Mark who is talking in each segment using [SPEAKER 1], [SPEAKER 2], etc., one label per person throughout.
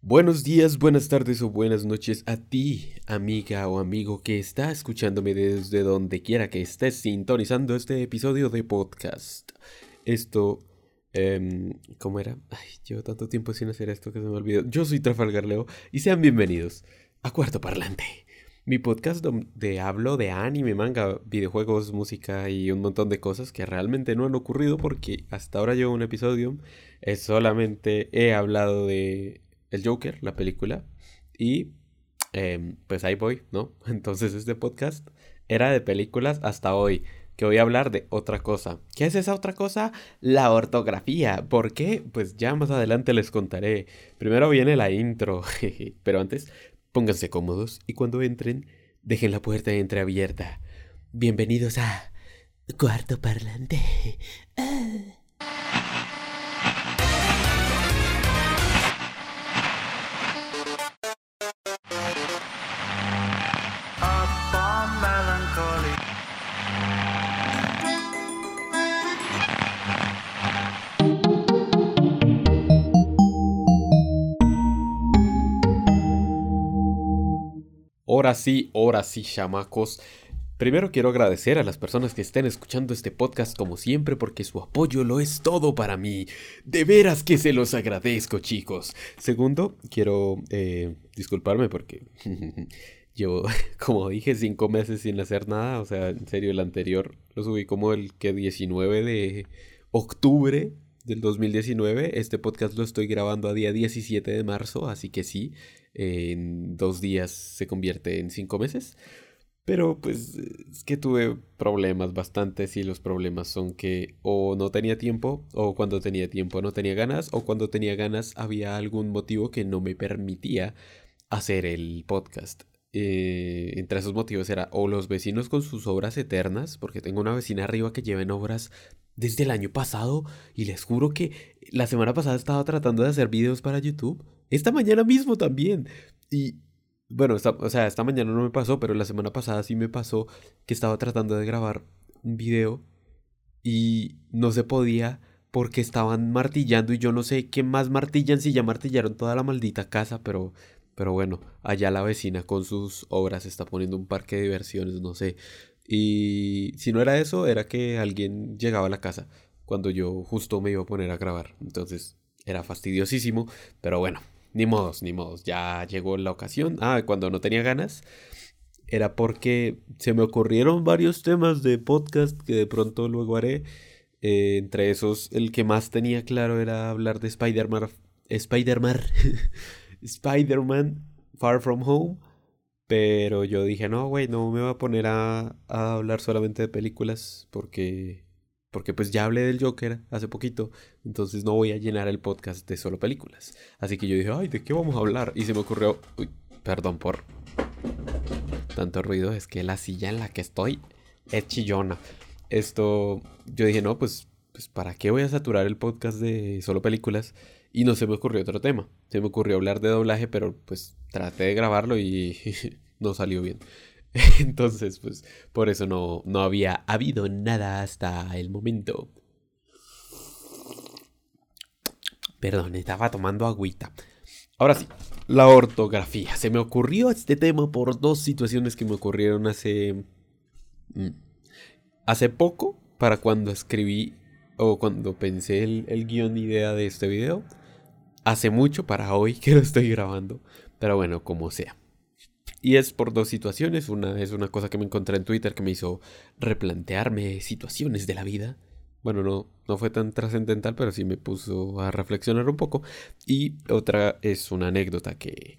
[SPEAKER 1] Buenos días, buenas tardes o buenas noches a ti, amiga o amigo que está escuchándome desde donde quiera que estés sintonizando este episodio de podcast. Esto, em, ¿cómo era? Ay, llevo tanto tiempo sin hacer esto que se me olvidó. Yo soy Trafalgar Leo y sean bienvenidos a Cuarto Parlante, mi podcast donde hablo de anime, manga, videojuegos, música y un montón de cosas que realmente no han ocurrido porque hasta ahora llevo un episodio, es solamente he hablado de el Joker, la película. Y em, pues ahí voy, ¿no? Entonces este podcast era de películas hasta hoy, que voy a hablar de otra cosa. ¿Qué es esa otra cosa? La ortografía. ¿Por qué? Pues ya más adelante les contaré. Primero viene la intro, pero antes pónganse cómodos y cuando entren, dejen la puerta entreabierta. Bienvenidos a Cuarto Parlante. Ahora sí, ahora sí, chamacos. Primero quiero agradecer a las personas que estén escuchando este podcast como siempre porque su apoyo lo es todo para mí. De veras que se los agradezco chicos. Segundo, quiero eh, disculparme porque llevo, como dije, cinco meses sin hacer nada. O sea, en serio, el anterior lo subí como el que 19 de octubre del 2019. Este podcast lo estoy grabando a día 17 de marzo, así que sí, en dos días se convierte en cinco meses. Pero pues es que tuve problemas bastantes y los problemas son que o no tenía tiempo o cuando tenía tiempo no tenía ganas o cuando tenía ganas había algún motivo que no me permitía hacer el podcast. Eh, entre esos motivos era o los vecinos con sus obras eternas, porque tengo una vecina arriba que lleva en obras desde el año pasado y les juro que la semana pasada estaba tratando de hacer videos para YouTube esta mañana mismo también. Y bueno, o sea, esta mañana no me pasó, pero la semana pasada sí me pasó que estaba tratando de grabar un video y no se podía porque estaban martillando y yo no sé qué más martillan si ya martillaron toda la maldita casa, pero pero bueno, allá la vecina con sus obras está poniendo un parque de diversiones, no sé. Y si no era eso, era que alguien llegaba a la casa cuando yo justo me iba a poner a grabar. Entonces era fastidiosísimo, pero bueno, ni modos, ni modos. Ya llegó la ocasión. Ah, cuando no tenía ganas. Era porque se me ocurrieron varios temas de podcast que de pronto luego haré. Eh, entre esos, el que más tenía claro era hablar de Spider-Man. Spider-Man. Spider-Man Far From Home. Pero yo dije, no, güey, no me voy a poner a, a hablar solamente de películas porque porque pues ya hablé del Joker hace poquito, entonces no voy a llenar el podcast de solo películas. Así que yo dije, ay, ¿de qué vamos a hablar? Y se me ocurrió, perdón por tanto ruido, es que la silla en la que estoy es chillona. Esto, yo dije, no, pues, pues ¿para qué voy a saturar el podcast de solo películas? Y no se me ocurrió otro tema. Se me ocurrió hablar de doblaje, pero pues traté de grabarlo y no salió bien. Entonces, pues por eso no, no había habido nada hasta el momento. Perdón, estaba tomando agüita. Ahora sí, la ortografía. Se me ocurrió este tema por dos situaciones que me ocurrieron hace... Mm, hace poco, para cuando escribí o cuando pensé el, el guion idea de este video. Hace mucho para hoy que lo estoy grabando. Pero bueno, como sea. Y es por dos situaciones. Una es una cosa que me encontré en Twitter que me hizo replantearme situaciones de la vida. Bueno, no, no fue tan trascendental, pero sí me puso a reflexionar un poco. Y otra es una anécdota que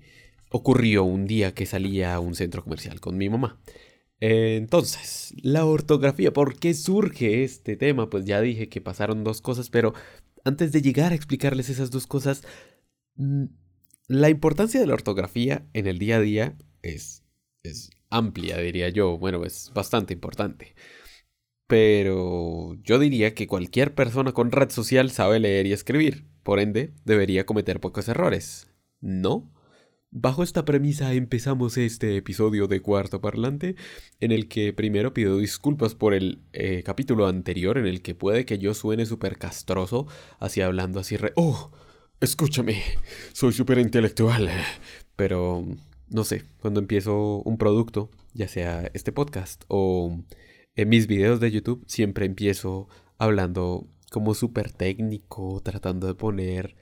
[SPEAKER 1] ocurrió un día que salía a un centro comercial con mi mamá. Entonces, la ortografía, ¿por qué surge este tema? Pues ya dije que pasaron dos cosas, pero antes de llegar a explicarles esas dos cosas, mm, la importancia de la ortografía en el día a día es, es amplia, diría yo. Bueno, es bastante importante. Pero yo diría que cualquier persona con red social sabe leer y escribir. Por ende, debería cometer pocos errores. ¿No? Bajo esta premisa empezamos este episodio de Cuarto Parlante, en el que primero pido disculpas por el eh, capítulo anterior, en el que puede que yo suene súper castroso, así hablando así re... ¡Oh! escúchame, soy súper intelectual, pero no sé, cuando empiezo un producto, ya sea este podcast o en mis videos de YouTube, siempre empiezo hablando como súper técnico, tratando de poner,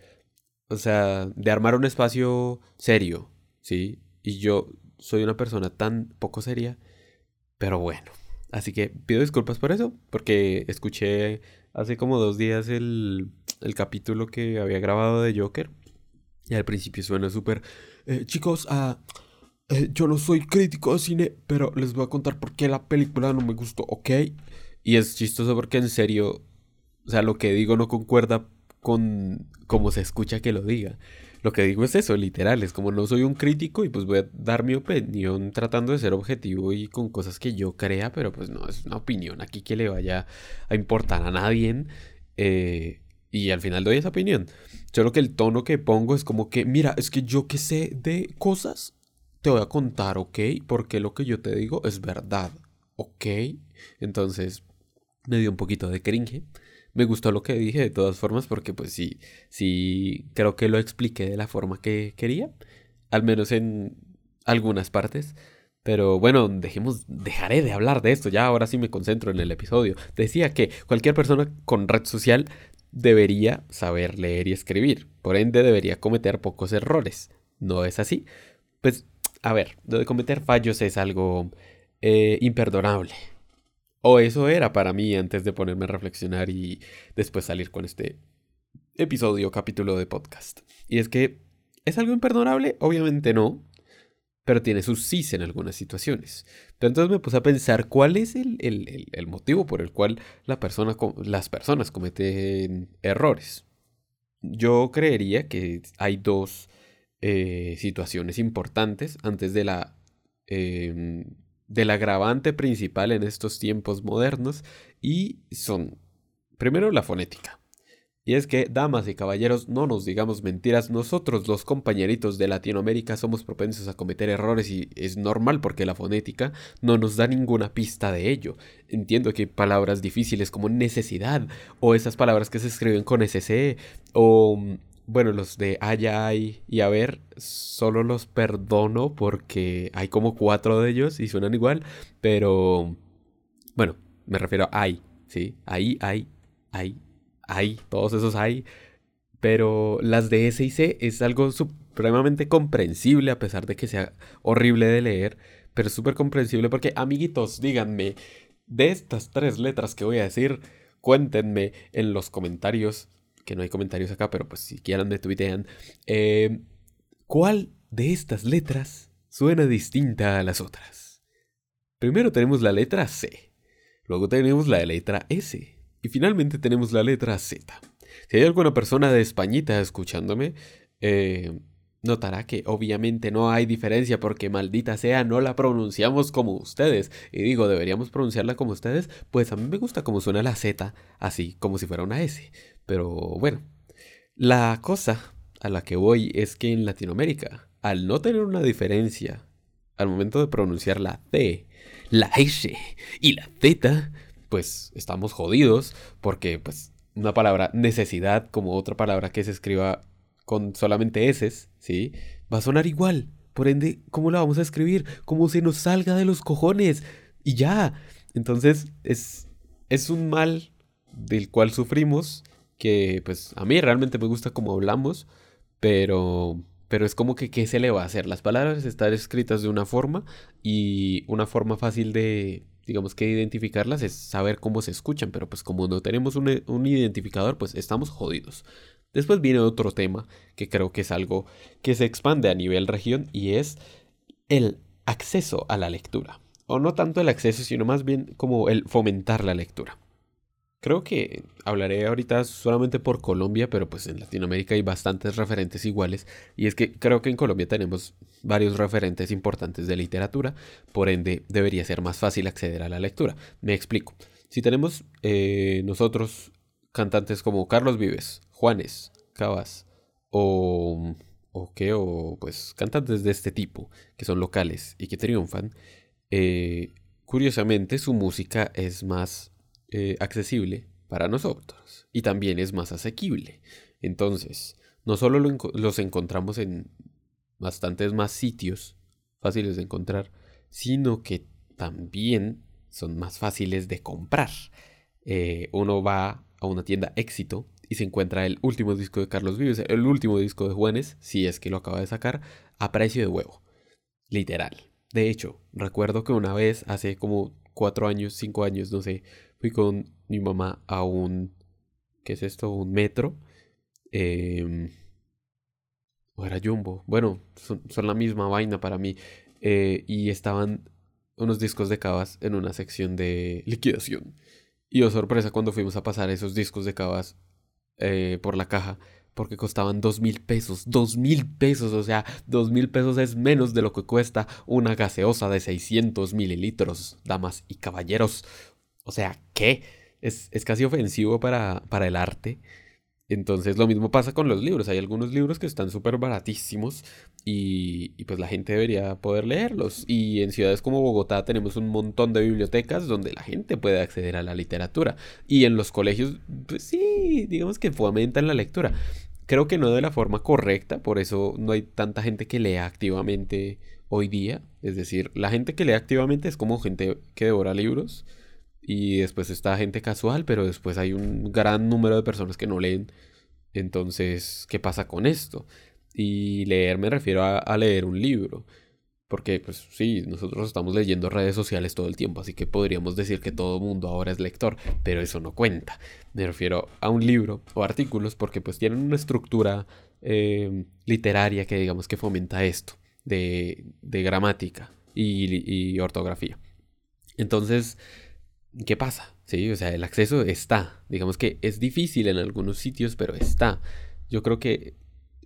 [SPEAKER 1] o sea, de armar un espacio serio, ¿sí? Y yo soy una persona tan poco seria, pero bueno. Así que pido disculpas por eso, porque escuché hace como dos días el, el capítulo que había grabado de Joker. Y al principio suena súper... Eh, chicos, ah, eh, yo no soy crítico de cine, pero les voy a contar por qué la película no me gustó, ¿ok? Y es chistoso porque en serio, o sea, lo que digo no concuerda con cómo se escucha que lo diga. Lo que digo es eso, literal, es como no soy un crítico y pues voy a dar mi opinión tratando de ser objetivo y con cosas que yo crea, pero pues no es una opinión aquí que le vaya a importar a nadie. Eh, y al final doy esa opinión. Solo que el tono que pongo es como que, mira, es que yo que sé de cosas, te voy a contar, ¿ok? Porque lo que yo te digo es verdad, ¿ok? Entonces, me dio un poquito de cringe. Me gustó lo que dije de todas formas porque pues sí, sí, creo que lo expliqué de la forma que quería, al menos en algunas partes. Pero bueno, dejemos, dejaré de hablar de esto, ya ahora sí me concentro en el episodio. Decía que cualquier persona con red social debería saber leer y escribir, por ende debería cometer pocos errores. ¿No es así? Pues, a ver, lo de cometer fallos es algo eh, imperdonable. O eso era para mí antes de ponerme a reflexionar y después salir con este episodio, capítulo de podcast. Y es que, ¿es algo imperdonable? Obviamente no, pero tiene sus sís en algunas situaciones. Entonces me puse a pensar cuál es el, motivo por el cual las personas cometen errores. Yo creería que hay dos eh, situaciones importantes antes de la, eh, del agravante principal en estos tiempos modernos y son, primero, la fonética. Y es que, damas y caballeros, no nos digamos mentiras, nosotros los compañeritos de Latinoamérica somos propensos a cometer errores y es normal porque la fonética no nos da ninguna pista de ello. Entiendo que palabras difíciles como necesidad o esas palabras que se escriben con SC o bueno, los de ay, y a ver, solo los perdono porque hay como cuatro de ellos y suenan igual, pero bueno, me refiero a ay, ¿sí? Ahí, ay, ay, hay, todos esos hay, pero las de S y C es algo supremamente comprensible a pesar de que sea horrible de leer, pero súper comprensible porque amiguitos, díganme, de estas tres letras que voy a decir, cuéntenme en los comentarios, que no hay comentarios acá, pero pues si quieran me tuitean, eh, ¿cuál de estas letras suena distinta a las otras? Primero tenemos la letra C, luego tenemos la letra S, y finalmente tenemos la letra Z. Si hay alguna persona de Españita escuchándome, eh, notará que obviamente no hay diferencia porque maldita sea no la pronunciamos como ustedes. Y digo, deberíamos pronunciarla como ustedes, pues a mí me gusta como suena la Z, así como si fuera una S. Pero bueno, la cosa a la que voy es que en Latinoamérica, al no tener una diferencia al momento de pronunciar la C, la S y la Z, pues estamos jodidos porque pues una palabra necesidad como otra palabra que se escriba con solamente S, ¿sí? Va a sonar igual. Por ende, ¿cómo la vamos a escribir? Como se nos salga de los cojones. Y ya. Entonces, es, es un mal del cual sufrimos que pues a mí realmente me gusta como hablamos, pero pero es como que ¿qué se le va a hacer? Las palabras están escritas de una forma y una forma fácil de digamos que identificarlas es saber cómo se escuchan, pero pues como no tenemos un, identificador, pues estamos jodidos. Después viene otro tema que creo que es algo que se expande a nivel región y es el acceso a la lectura. O no tanto el acceso, sino más bien como el fomentar la lectura. Creo que hablaré ahorita solamente por Colombia, pero pues en Latinoamérica hay bastantes referentes iguales. Y es que creo que en Colombia tenemos varios referentes importantes de literatura, por ende debería ser más fácil acceder a la lectura. Me explico. Si tenemos eh, nosotros cantantes como Carlos Vives, Juanes, Cabas o, o qué, o pues cantantes de este tipo, que son locales y que triunfan, eh, curiosamente su música es más eh, accesible para nosotros y también es más asequible. Entonces, no solo los encontramos en bastantes más sitios fáciles de encontrar, sino que también son más fáciles de comprar. Eh, uno va a una tienda éxito y se encuentra el último disco de Carlos Vives, el último disco de Juanes, si es que lo acaba de sacar, a precio de huevo. Literal. De hecho, recuerdo que una vez, hace como cuatro años, cinco años, no sé, fui con mi mamá a un... ¿Qué es esto? Un metro. Eh, o era Jumbo. Bueno, son, la misma vaina para mí. Eh, y estaban unos discos de Cabas en una sección de liquidación. Y oh sorpresa cuando fuimos a pasar esos discos de Cabas eh, por la caja porque costaban dos mil pesos. Dos mil pesos, o sea, dos mil pesos es menos de lo que cuesta una gaseosa de 600 mililitros, damas y caballeros. O sea, ¿qué? Es, es casi ofensivo para, para el arte. Entonces lo mismo pasa con los libros. Hay algunos libros que están súper baratísimos y, pues la gente debería poder leerlos. Y en ciudades como Bogotá tenemos un montón de bibliotecas donde la gente puede acceder a la literatura. Y en los colegios, pues sí, digamos que fomentan la lectura. Creo que no de la forma correcta, por eso no hay tanta gente que lea activamente hoy día. Es decir, la gente que lee activamente es como gente que devora libros y después está gente casual, pero después hay un gran número de personas que no leen. Entonces, ¿qué pasa con esto? Y leer me refiero a, leer un libro. Porque, pues sí, nosotros estamos leyendo redes sociales todo el tiempo, así que podríamos decir que todo mundo ahora es lector, pero eso no cuenta. Me refiero a un libro o artículos porque pues tienen una estructura eh, literaria que digamos que fomenta esto, de, de gramática y ortografía. Entonces, ¿qué pasa? Sí, o sea, el acceso está. Digamos que es difícil en algunos sitios, pero está. Yo creo que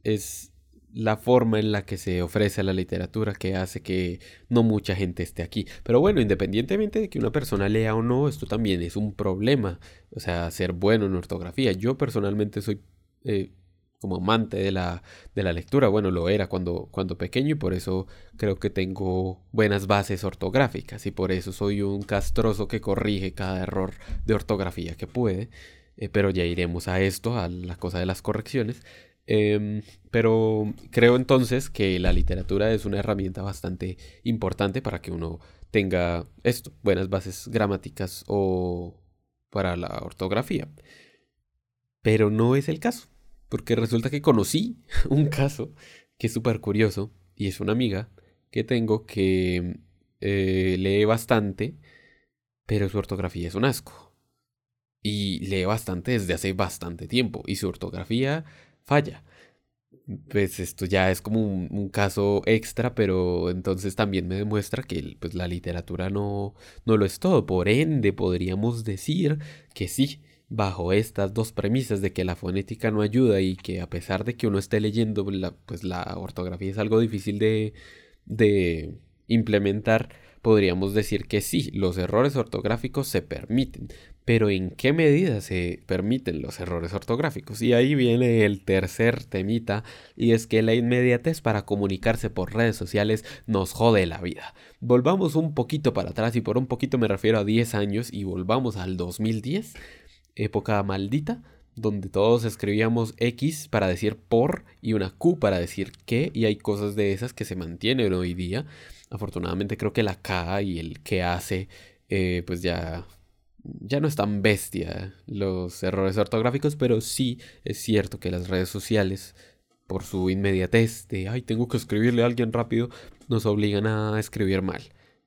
[SPEAKER 1] es la forma en la que se ofrece la literatura que hace que no mucha gente esté aquí. Pero bueno, independientemente de que una persona lea o no, esto también es un problema. O sea, ser bueno en ortografía. Yo personalmente soy eh, como amante de la, de la lectura. Bueno, lo era cuando, cuando pequeño y por eso creo que tengo buenas bases ortográficas y por eso soy un castroso que corrige cada error de ortografía que puede. Eh, pero ya iremos a esto, a la cosa de las correcciones. Em, pero creo entonces que la literatura es una herramienta bastante importante para que uno tenga esto, buenas bases gramáticas o para la ortografía. Pero no es el caso. Porque resulta que conocí un caso que es súper curioso y es una amiga que tengo que eh, lee bastante, pero su ortografía es un asco. Y lee bastante desde hace bastante tiempo y su ortografía falla. Pues esto ya es como un, caso extra, pero entonces también me demuestra que pues, la literatura no, no lo es todo. Por ende, podríamos decir que sí, bajo estas dos premisas de que la fonética no ayuda y que a pesar de que uno esté leyendo, la, pues la ortografía es algo difícil de, de implementar, podríamos decir que sí, los errores ortográficos se permiten, pero ¿en qué medida se permiten los errores ortográficos? Y ahí viene el tercer temita, y es que la inmediatez para comunicarse por redes sociales nos jode la vida. Volvamos un poquito para atrás, y por un poquito me refiero a 10 años, y volvamos al 2010 época maldita, donde todos escribíamos X para decir por y una Q para decir que, y hay cosas de esas que se mantienen hoy día. Afortunadamente creo que la K y el que hace, eh, pues ya, ya no es tan bestia los errores ortográficos, pero sí es cierto que las redes sociales, por su inmediatez de, ay, tengo que escribirle a alguien rápido, nos obligan a escribir mal.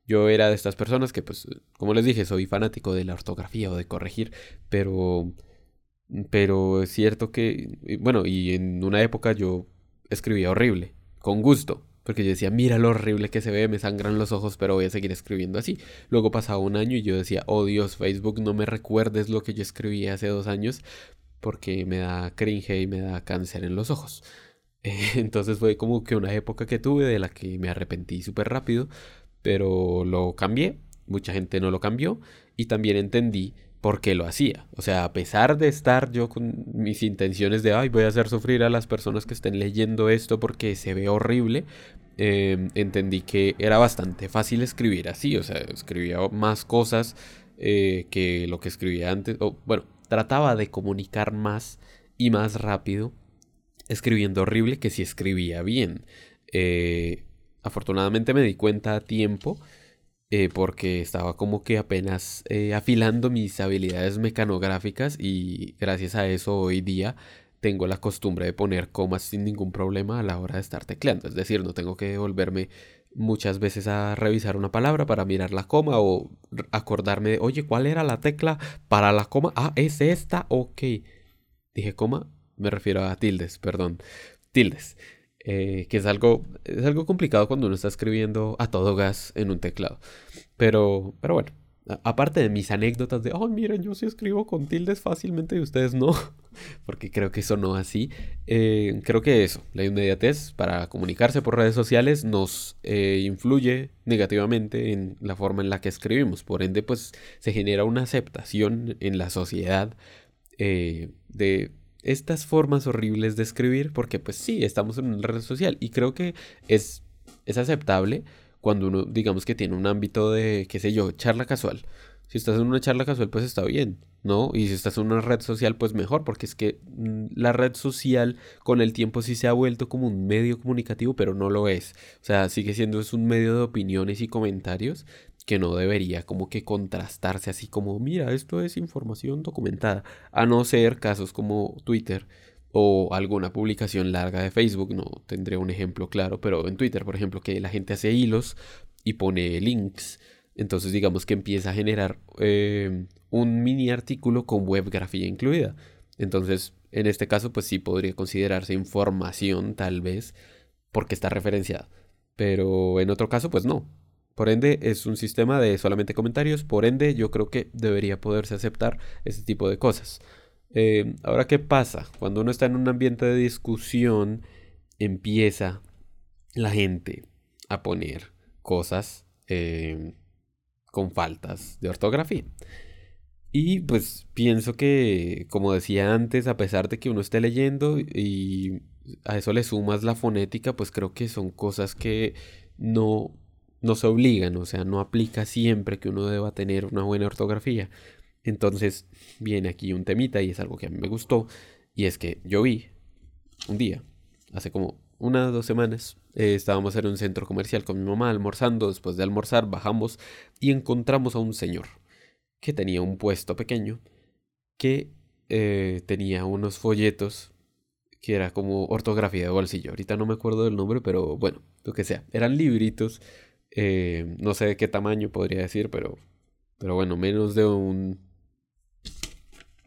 [SPEAKER 1] Yo era de estas personas que, pues, como les dije, soy fanático de la ortografía o de corregir, pero, pero es cierto que, bueno, y en una época yo escribía horrible, con gusto, porque yo decía, mira lo horrible que se ve, me sangran los ojos, pero voy a seguir escribiendo así. Luego pasaba un año y yo decía, oh Dios, Facebook, no me recuerdes lo que yo escribí hace dos años, porque me da cringe y me da cáncer en los ojos. Entonces fue como que una época que tuve de la que me arrepentí súper rápido, pero lo cambié, mucha gente no lo cambió y también entendí por qué lo hacía. O sea, a pesar de estar yo con mis intenciones de, ay, voy a hacer sufrir a las personas que estén leyendo esto porque se ve horrible, em, entendí que era bastante fácil escribir así, o sea, escribía más cosas eh, que lo que escribía antes, o bueno, trataba de comunicar más y más rápido escribiendo horrible que si escribía bien. Eh, afortunadamente me di cuenta a tiempo eh, porque estaba como que apenas eh, afilando mis habilidades mecanográficas y gracias a eso hoy día tengo la costumbre de poner comas sin ningún problema a la hora de estar tecleando. Es decir, no tengo que volverme muchas veces a revisar una palabra para mirar la coma o acordarme de, oye, ¿cuál era la tecla para la coma? Ah, es esta, ok. Dije coma, me refiero a tildes, perdón, tildes. Eh, que es algo, es algo complicado cuando uno está escribiendo a todo gas en un teclado. Pero, pero bueno, aparte de mis anécdotas de, oh, miren, yo sí escribo con tildes fácilmente y ustedes no, porque creo que eso no así, eh, creo que eso, la inmediatez para comunicarse por redes sociales nos eh, influye negativamente en la forma en la que escribimos, por ende pues se genera una aceptación en la sociedad de estas formas horribles de escribir, porque pues sí, estamos en una red social y creo que es, es aceptable cuando uno, digamos que tiene un ámbito de, qué sé yo, charla casual. Si estás en una charla casual, pues está bien, ¿no? Y si estás en una red social, pues mejor, porque es que mm, la red social con el tiempo sí se ha vuelto como un medio comunicativo, pero no lo es. O sea, sigue siendo es un medio de opiniones y comentarios que no debería como que contrastarse así como, mira, esto es información documentada, a no ser casos como Twitter o alguna publicación larga de Facebook, no tendré un ejemplo claro, pero en Twitter, por ejemplo, que la gente hace hilos y pone links, entonces digamos que empieza a generar eh, un mini artículo con webgrafía incluida. Entonces, en este caso, pues sí podría considerarse información tal vez porque está referenciada. Pero en otro caso, pues no. Por ende, es un sistema de solamente comentarios. Por ende, yo creo que debería poderse aceptar ese tipo de cosas. Eh, ahora, ¿qué pasa? Cuando uno está en un ambiente de discusión, empieza la gente a poner cosas eh, con faltas de ortografía. Y pues pienso que, como decía antes, a pesar de que uno esté leyendo y a eso le sumas la fonética, pues creo que son cosas que no no se obligan, o sea, no aplica siempre que uno deba tener una buena ortografía. Entonces viene aquí un temita y es algo que a mí me gustó, y es que yo vi un día, hace como unas dos semanas, eh, estábamos en un centro comercial con mi mamá almorzando, después de almorzar bajamos y encontramos a un señor que tenía un puesto pequeño, que eh, tenía unos folletos que era como ortografía de bolsillo. Ahorita no me acuerdo del nombre, pero bueno, lo que sea. Eran libritos eh, no sé de qué tamaño podría decir, pero, pero bueno, menos de un...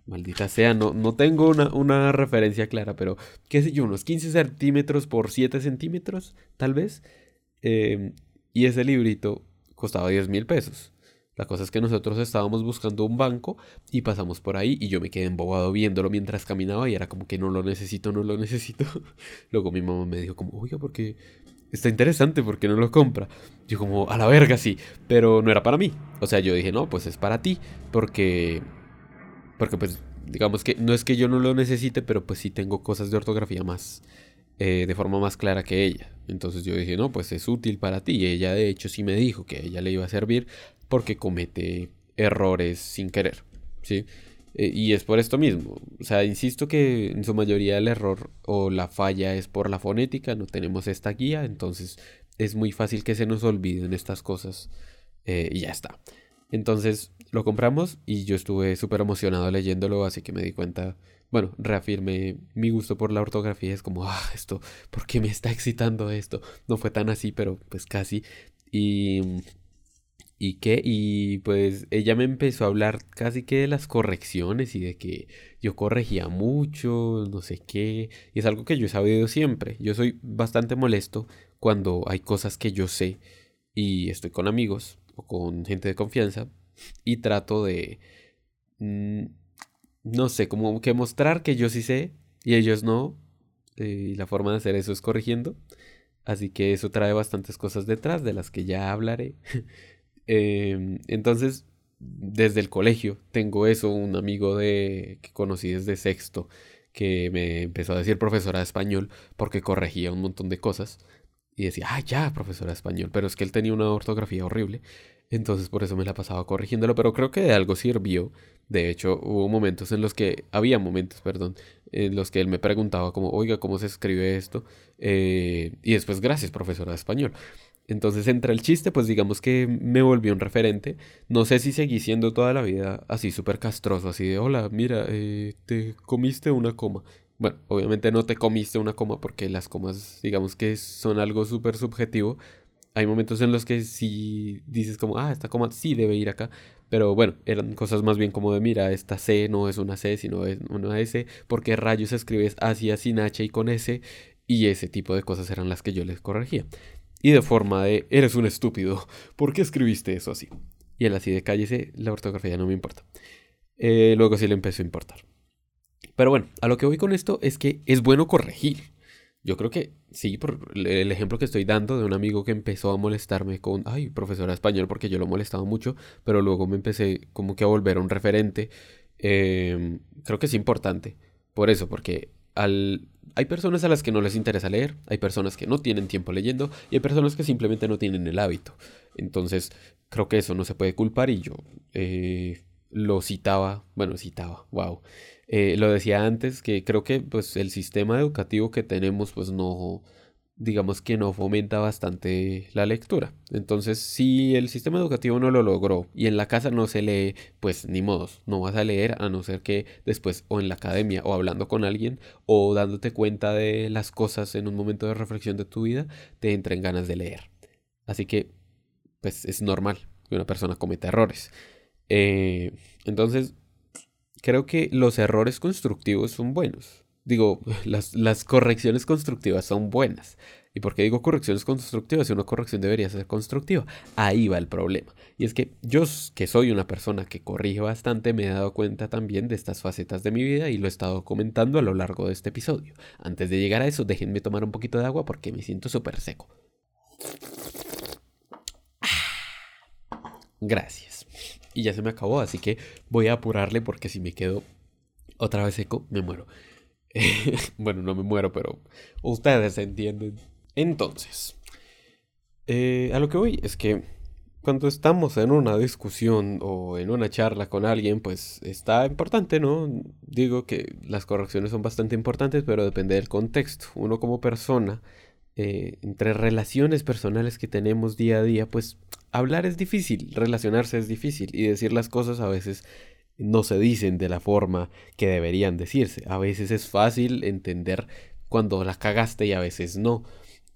[SPEAKER 1] Maldita sea, no, no tengo una, una referencia clara, pero qué sé yo, unos 15 centímetros por 7 centímetros, tal vez. Em, y ese librito costaba 10 mil pesos. La cosa es que nosotros estábamos buscando un banco y pasamos por ahí y yo me quedé embobado viéndolo mientras caminaba y era como que no lo necesito, no lo necesito. Luego mi mamá me dijo como, oiga, ¿por qué, está interesante porque no lo compra. Yo como, a la verga sí, pero no era para mí. O sea, yo dije, no, pues es para ti, porque, porque pues, digamos que no es que yo no lo necesite, pero pues sí tengo cosas de ortografía más, eh, de forma más clara que ella. Entonces yo dije, no, pues es útil para ti. Y ella de hecho sí me dijo que ella le iba a servir porque comete errores sin querer, ¿sí? Eh, y es por esto mismo. O sea, insisto que en su mayoría el error o la falla es por la fonética, no tenemos esta guía, entonces es muy fácil que se nos olviden estas cosas eh, y ya está. Entonces lo compramos y yo estuve súper emocionado leyéndolo, así que me di cuenta, bueno, reafirmé mi gusto por la ortografía, es como, ah, esto, ¿por qué me está excitando esto? No fue tan así, pero pues casi. Y ¿Y qué? Y pues ella me empezó a hablar casi que de las correcciones y de que yo corregía mucho, no sé qué. Y es algo que yo he sabido siempre. Yo soy bastante molesto cuando hay cosas que yo sé y estoy con amigos o con gente de confianza y trato de, mm, no sé, como que mostrar que yo sí sé y ellos no. Eh, y la forma de hacer eso es corrigiendo. Así que eso trae bastantes cosas detrás de las que ya hablaré. Em, entonces, desde el colegio tengo eso, un amigo de, que conocí desde sexto, que me empezó a decir profesora de español porque corregía un montón de cosas. Y decía, ah, ya, profesora de español, pero es que él tenía una ortografía horrible. Entonces por eso me la pasaba corrigiéndolo, pero creo que de algo sirvió. De hecho, hubo momentos en los que, había momentos, perdón, en los que él me preguntaba como, oiga, ¿cómo se escribe esto? Eh, y después, gracias, profesora de español. Entonces, entre el chiste, pues digamos que me volvió un referente. No sé si seguí siendo toda la vida así súper castroso, así de, hola, mira, eh, te comiste una coma. Bueno, obviamente no te comiste una coma porque las comas, digamos que son algo súper subjetivo. Hay momentos en los que si dices como, ah, esta coma sí debe ir acá. Pero bueno, eran cosas más bien como de, mira, esta C no es una C, sino es una S. porque rayos escribes así, sin H y con S? Y ese tipo de cosas eran las que yo les corregía. Y de forma de, eres un estúpido, ¿por qué escribiste eso así? Y él así de cállese, la ortografía no me importa. Eh, luego sí le empezó a importar. Pero bueno, a lo que voy con esto es que es bueno corregir. Yo creo que sí, por el ejemplo que estoy dando de un amigo que empezó a molestarme con, ay, profesora de español, porque yo lo molestaba mucho, pero luego me empecé como que a volver un referente. Em, creo que es importante. Por eso, porque hay personas a las que no les interesa leer, hay personas que no tienen tiempo leyendo y hay personas que simplemente no tienen el hábito. Entonces, creo que eso no se puede culpar y yo eh, lo citaba, bueno, citaba, wow. Eh, lo decía antes que creo que pues el sistema educativo que tenemos pues no digamos que no fomenta bastante la lectura. Entonces, si el sistema educativo no lo logró y en la casa no se lee, pues ni modos, no vas a leer a no ser que después o en la academia o hablando con alguien o dándote cuenta de las cosas en un momento de reflexión de tu vida, te entren ganas de leer. Así que, pues es normal que una persona cometa errores. Eh, entonces, creo que los errores constructivos son buenos. Digo, las, correcciones constructivas son buenas. ¿Y por qué digo correcciones constructivas? Si una corrección debería ser constructiva. Ahí va el problema. Y es que yo, que soy una persona que corrige bastante, me he dado cuenta también de estas facetas de mi vida y lo he estado comentando a lo largo de este episodio. Antes de llegar a eso, déjenme tomar un poquito de agua porque me siento súper seco. Gracias. Y ya se me acabó, así que voy a apurarle porque si me quedo otra vez seco, me muero. bueno, no me muero, pero ustedes entienden. Entonces, eh, a lo que voy es que cuando estamos en una discusión o en una charla con alguien, pues está importante, ¿no? Digo que las correcciones son bastante importantes, pero depende del contexto. Uno como persona, eh, entre relaciones personales que tenemos día a día, pues hablar es difícil, relacionarse es difícil y decir las cosas a veces no se dicen de la forma que deberían decirse. A veces es fácil entender cuando la cagaste y a veces no.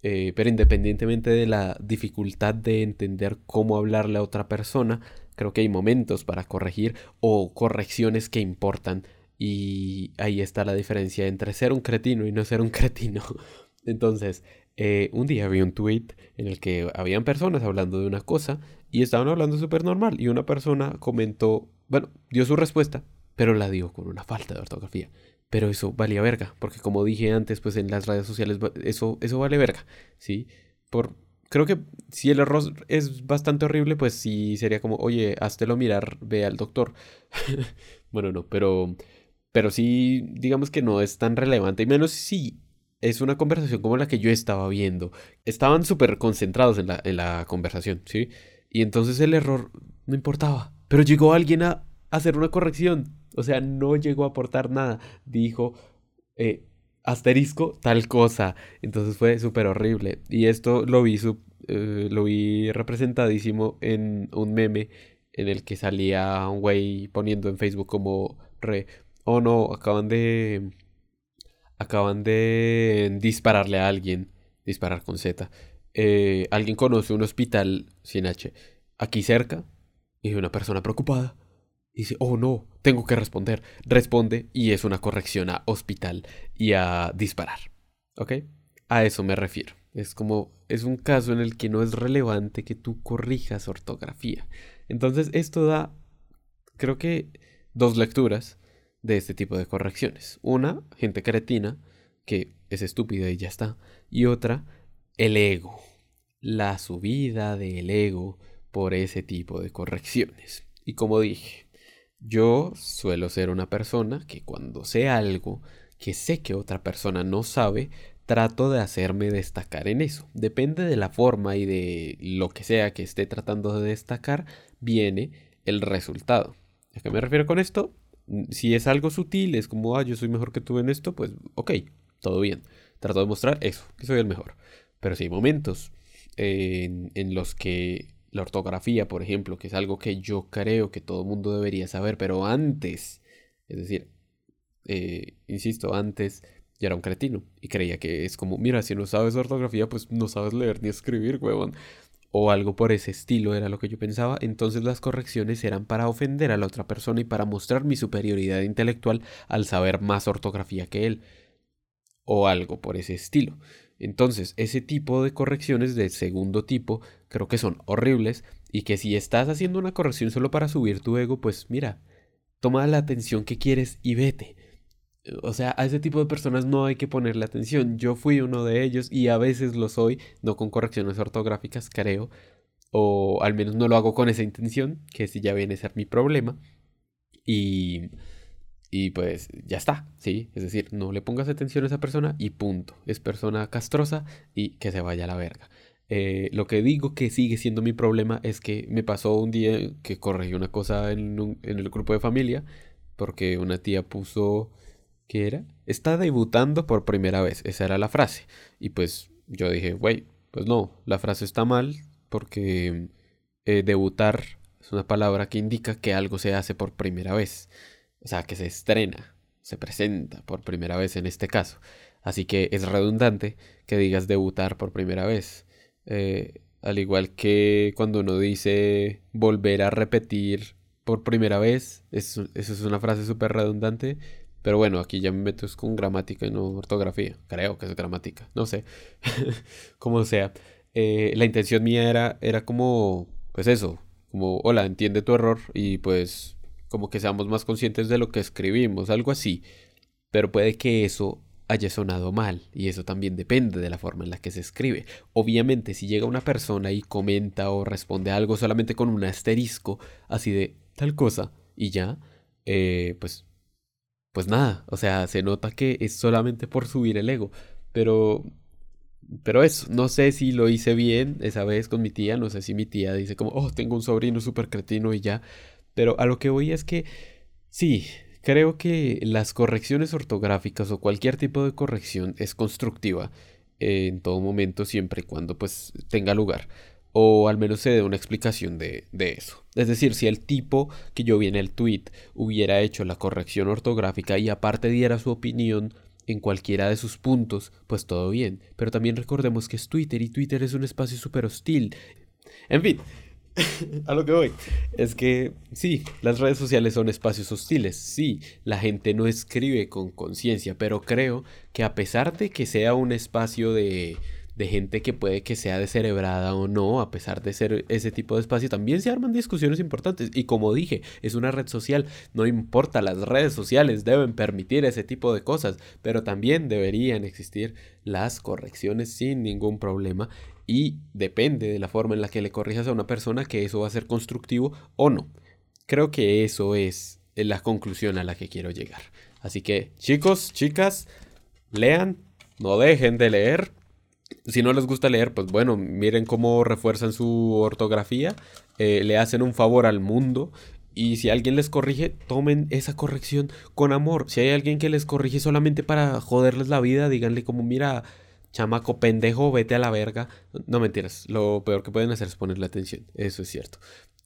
[SPEAKER 1] Eh, pero independientemente de la dificultad de entender cómo hablarle a otra persona, creo que hay momentos para corregir o correcciones que importan. Y ahí está la diferencia entre ser un cretino y no ser un cretino. Entonces, eh, un día vi un tweet en el que habían personas hablando de una cosa y estaban hablando súper normal y una persona comentó bueno, dio su respuesta, pero la dio con una falta de ortografía. Pero eso valía verga, porque como dije antes, pues en las redes sociales eso, eso vale verga, ¿sí? Por, creo que si el error es bastante horrible, pues sí sería como, oye, háztelo mirar, ve al doctor. bueno, no, pero, pero sí, digamos que no es tan relevante, y menos si es una conversación como la que yo estaba viendo. Estaban súper concentrados en la, en la conversación, ¿sí? Y entonces el error no importaba. Pero llegó alguien a hacer una corrección. O sea, no llegó a aportar nada. Dijo, eh, asterisco, tal cosa. Entonces fue súper horrible. Y esto lo vi, eh, lo vi representadísimo en un meme en el que salía un güey poniendo en Facebook como re, oh no, acaban de... Acaban de dispararle a alguien. Disparar con Z. Eh, alguien conoce un hospital sin H. Aquí cerca y una persona preocupada dice, oh no, tengo que responder. Responde y es una corrección a hospital y a disparar. ¿Ok? A eso me refiero. Es como, es un caso en el que no es relevante que tú corrijas ortografía. Entonces esto da, creo que, dos lecturas de este tipo de correcciones. Una, gente cretina, que es estúpida y ya está. Y otra, el ego. La subida del ego por ese tipo de correcciones. Y como dije, yo suelo ser una persona que cuando sé algo que sé que otra persona no sabe, trato de hacerme destacar en eso. Depende de la forma y de lo que sea que esté tratando de destacar, viene el resultado. ¿A qué me refiero con esto? Si es algo sutil, es como, ah, yo soy mejor que tú en esto, pues ok, todo bien. Trato de mostrar eso, que soy el mejor. Pero si hay momentos en, en los que la ortografía, por ejemplo, que es algo que yo creo que todo el mundo debería saber, pero antes, es decir, eh, insisto, antes yo era un cretino y creía que es como, mira, si no sabes ortografía, pues no sabes leer ni escribir, huevón. O algo por ese estilo era lo que yo pensaba. Entonces las correcciones eran para ofender a la otra persona y para mostrar mi superioridad intelectual al saber más ortografía que él. O algo por ese estilo. Entonces, ese tipo de correcciones de segundo tipo creo que son horribles y que si estás haciendo una corrección solo para subir tu ego, pues mira, toma la atención que quieres y vete. O sea, a ese tipo de personas no hay que ponerle atención. Yo fui uno de ellos y a veces lo soy, no con correcciones ortográficas, creo. O al menos no lo hago con esa intención, que si ya viene a ser mi problema. Y, y pues ya está, ¿sí? Es decir, no le pongas atención a esa persona y punto. Es persona castrosa y que se vaya a la verga. Eh, lo que digo que sigue siendo mi problema es que me pasó un día que corregí una cosa en, en el grupo de familia porque una tía puso ¿Qué era? Está debutando por primera vez. Esa era la frase. Y pues yo dije, güey, pues no, la frase está mal porque eh, debutar es una palabra que indica que algo se hace por primera vez. O sea, que se estrena, se presenta por primera vez en este caso. Así que es redundante que digas debutar por primera vez. Eh, al igual que cuando uno dice volver a repetir por primera vez, eso, es una frase súper redundante pero bueno, aquí ya me meto con gramática y no ortografía. Creo que es gramática, no sé. como sea. Eh, la intención mía era, era como, pues eso, como, hola, entiende tu error y pues como que seamos más conscientes de lo que escribimos, algo así. Pero puede que eso haya sonado mal y eso también depende de la forma en la que se escribe. Obviamente, si llega una persona y comenta o responde algo solamente con un asterisco, así de tal cosa, y ya, eh, pues pues nada, o sea, se nota que es solamente por subir el ego, pero pero eso, no sé si lo hice bien esa vez con mi tía, no sé si mi tía dice como, oh, tengo un sobrino súper cretino y ya, pero a lo que voy es que sí, creo que las correcciones ortográficas o cualquier tipo de corrección es constructiva en todo momento siempre y cuando pues tenga lugar o al menos se dé una explicación de, eso. Es decir, si el tipo que yo vi en el tweet hubiera hecho la corrección ortográfica y aparte diera su opinión en cualquiera de sus puntos, pues todo bien. Pero también recordemos que es Twitter y Twitter es un espacio súper hostil. En fin, a lo que voy. Es que sí, las redes sociales son espacios hostiles, sí, la gente no escribe con conciencia, pero creo que a pesar de que sea un espacio de de gente que puede que sea descerebrada o no, a pesar de ser ese tipo de espacio, también se arman discusiones importantes. Y como dije, es una red social, no importa, las redes sociales deben permitir ese tipo de cosas, pero también deberían existir las correcciones sin ningún problema. Y depende de la forma en la que le corrijas a una persona que eso va a ser constructivo o no. Creo que eso es la conclusión a la que quiero llegar. Así que chicos, chicas, lean, no dejen de leer si no les gusta leer, pues bueno, miren cómo refuerzan su ortografía, eh, le hacen un favor al mundo y si alguien les corrige, tomen esa corrección con amor. Si hay alguien que les corrige solamente para joderles la vida, díganle como, mira, chamaco pendejo, vete a la verga. No mentiras, lo peor que pueden hacer es ponerle atención, eso es cierto.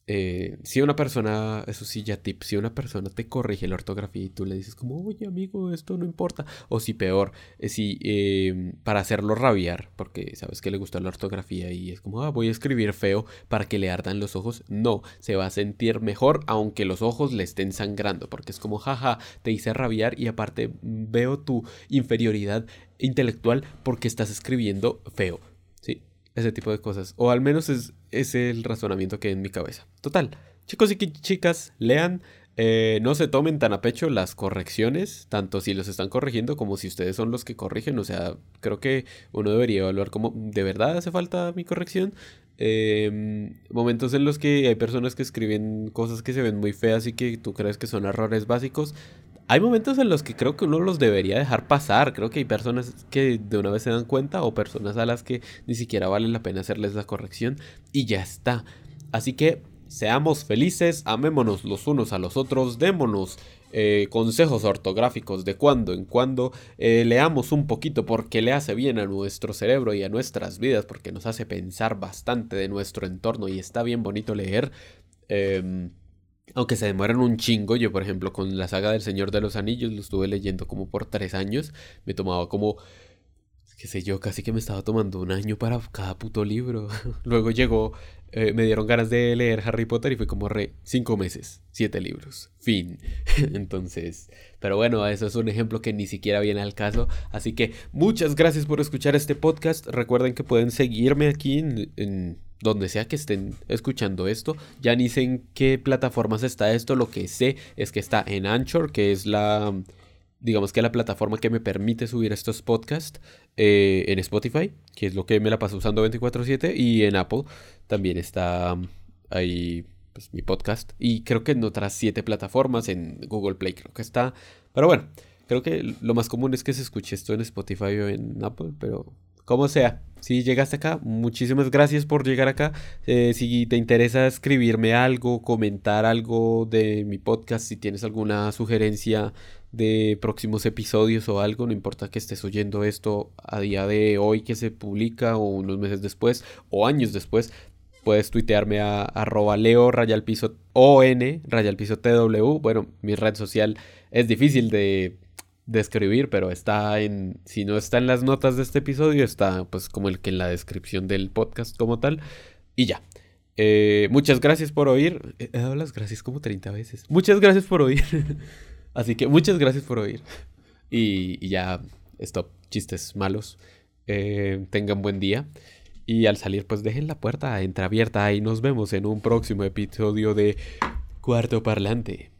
[SPEAKER 1] Eh, si una persona, eso sí, ya tip, si una persona te corrige la ortografía y tú le dices como, oye amigo, esto no importa, o si peor, eh, si em, para hacerlo rabiar, porque sabes que le gusta la ortografía y es como, ah, voy a escribir feo para que le ardan los ojos, no, se va a sentir mejor aunque los ojos le estén sangrando, porque es como, jaja, te hice rabiar y aparte veo tu inferioridad intelectual porque estás escribiendo feo ese tipo de cosas. O al menos es, es el razonamiento que hay en mi cabeza. Total. Chicos y chicas, lean. Eh, no se tomen tan a pecho las correcciones, tanto si los están corrigiendo como si ustedes son los que corrigen. O sea, creo que uno debería evaluar como, ¿de verdad hace falta mi corrección? Em, momentos en los que hay personas que escriben cosas que se ven muy feas y que tú crees que son errores básicos. Hay momentos en los que creo que uno los debería dejar pasar. Creo que hay personas que de una vez se dan cuenta o personas a las que ni siquiera vale la pena hacerles la corrección y ya está. Así que seamos felices, amémonos los unos a los otros, démonos eh, consejos ortográficos de cuando en cuando, eh, leamos un poquito porque le hace bien a nuestro cerebro y a nuestras vidas, porque nos hace pensar bastante de nuestro entorno y está bien bonito leer. Em, aunque se demoran un chingo, yo por ejemplo con la saga del Señor de los Anillos lo estuve leyendo como por tres años, me tomaba como, qué sé yo, casi que me estaba tomando un año para cada puto libro. Luego llegó, eh, me dieron ganas de leer Harry Potter y fue como re, cinco meses, siete libros, fin. Entonces, pero bueno, eso es un ejemplo que ni siquiera viene al caso. Así que muchas gracias por escuchar este podcast. Recuerden que pueden seguirme aquí en donde sea que estén escuchando esto. Ya ni sé en qué plataformas está esto. Lo que sé es que está en Anchor, que es la, digamos que la plataforma que me permite subir estos podcasts. Eh, en Spotify, que es lo que me la paso usando 24/7. Y en Apple también está ahí pues, mi podcast. Y creo que en otras siete plataformas, en Google Play creo que está. Pero bueno, creo que lo más común es que se escuche esto en Spotify o en Apple, pero como sea, si llegaste acá, muchísimas gracias por llegar acá. Eh, si te interesa escribirme algo, comentar algo de mi podcast, si tienes alguna sugerencia de próximos episodios o algo, no importa que estés oyendo esto a día de hoy que se publica o unos meses después o años después, puedes tuitearme a arroba leo rayalpiso on rayalpiso tw. Bueno, mi red social es difícil de describir, pero está en, si no está en las notas de este episodio, está pues como el que en la descripción del podcast como tal. Y ya. Eh, muchas gracias por oír. He dado las gracias como 30 veces. Muchas gracias por oír. Así que muchas gracias por oír. Y, ya, stop, chistes malos. Eh, tengan buen día. Y al salir, pues dejen la puerta entreabierta y nos vemos en un próximo episodio de Cuarto Parlante.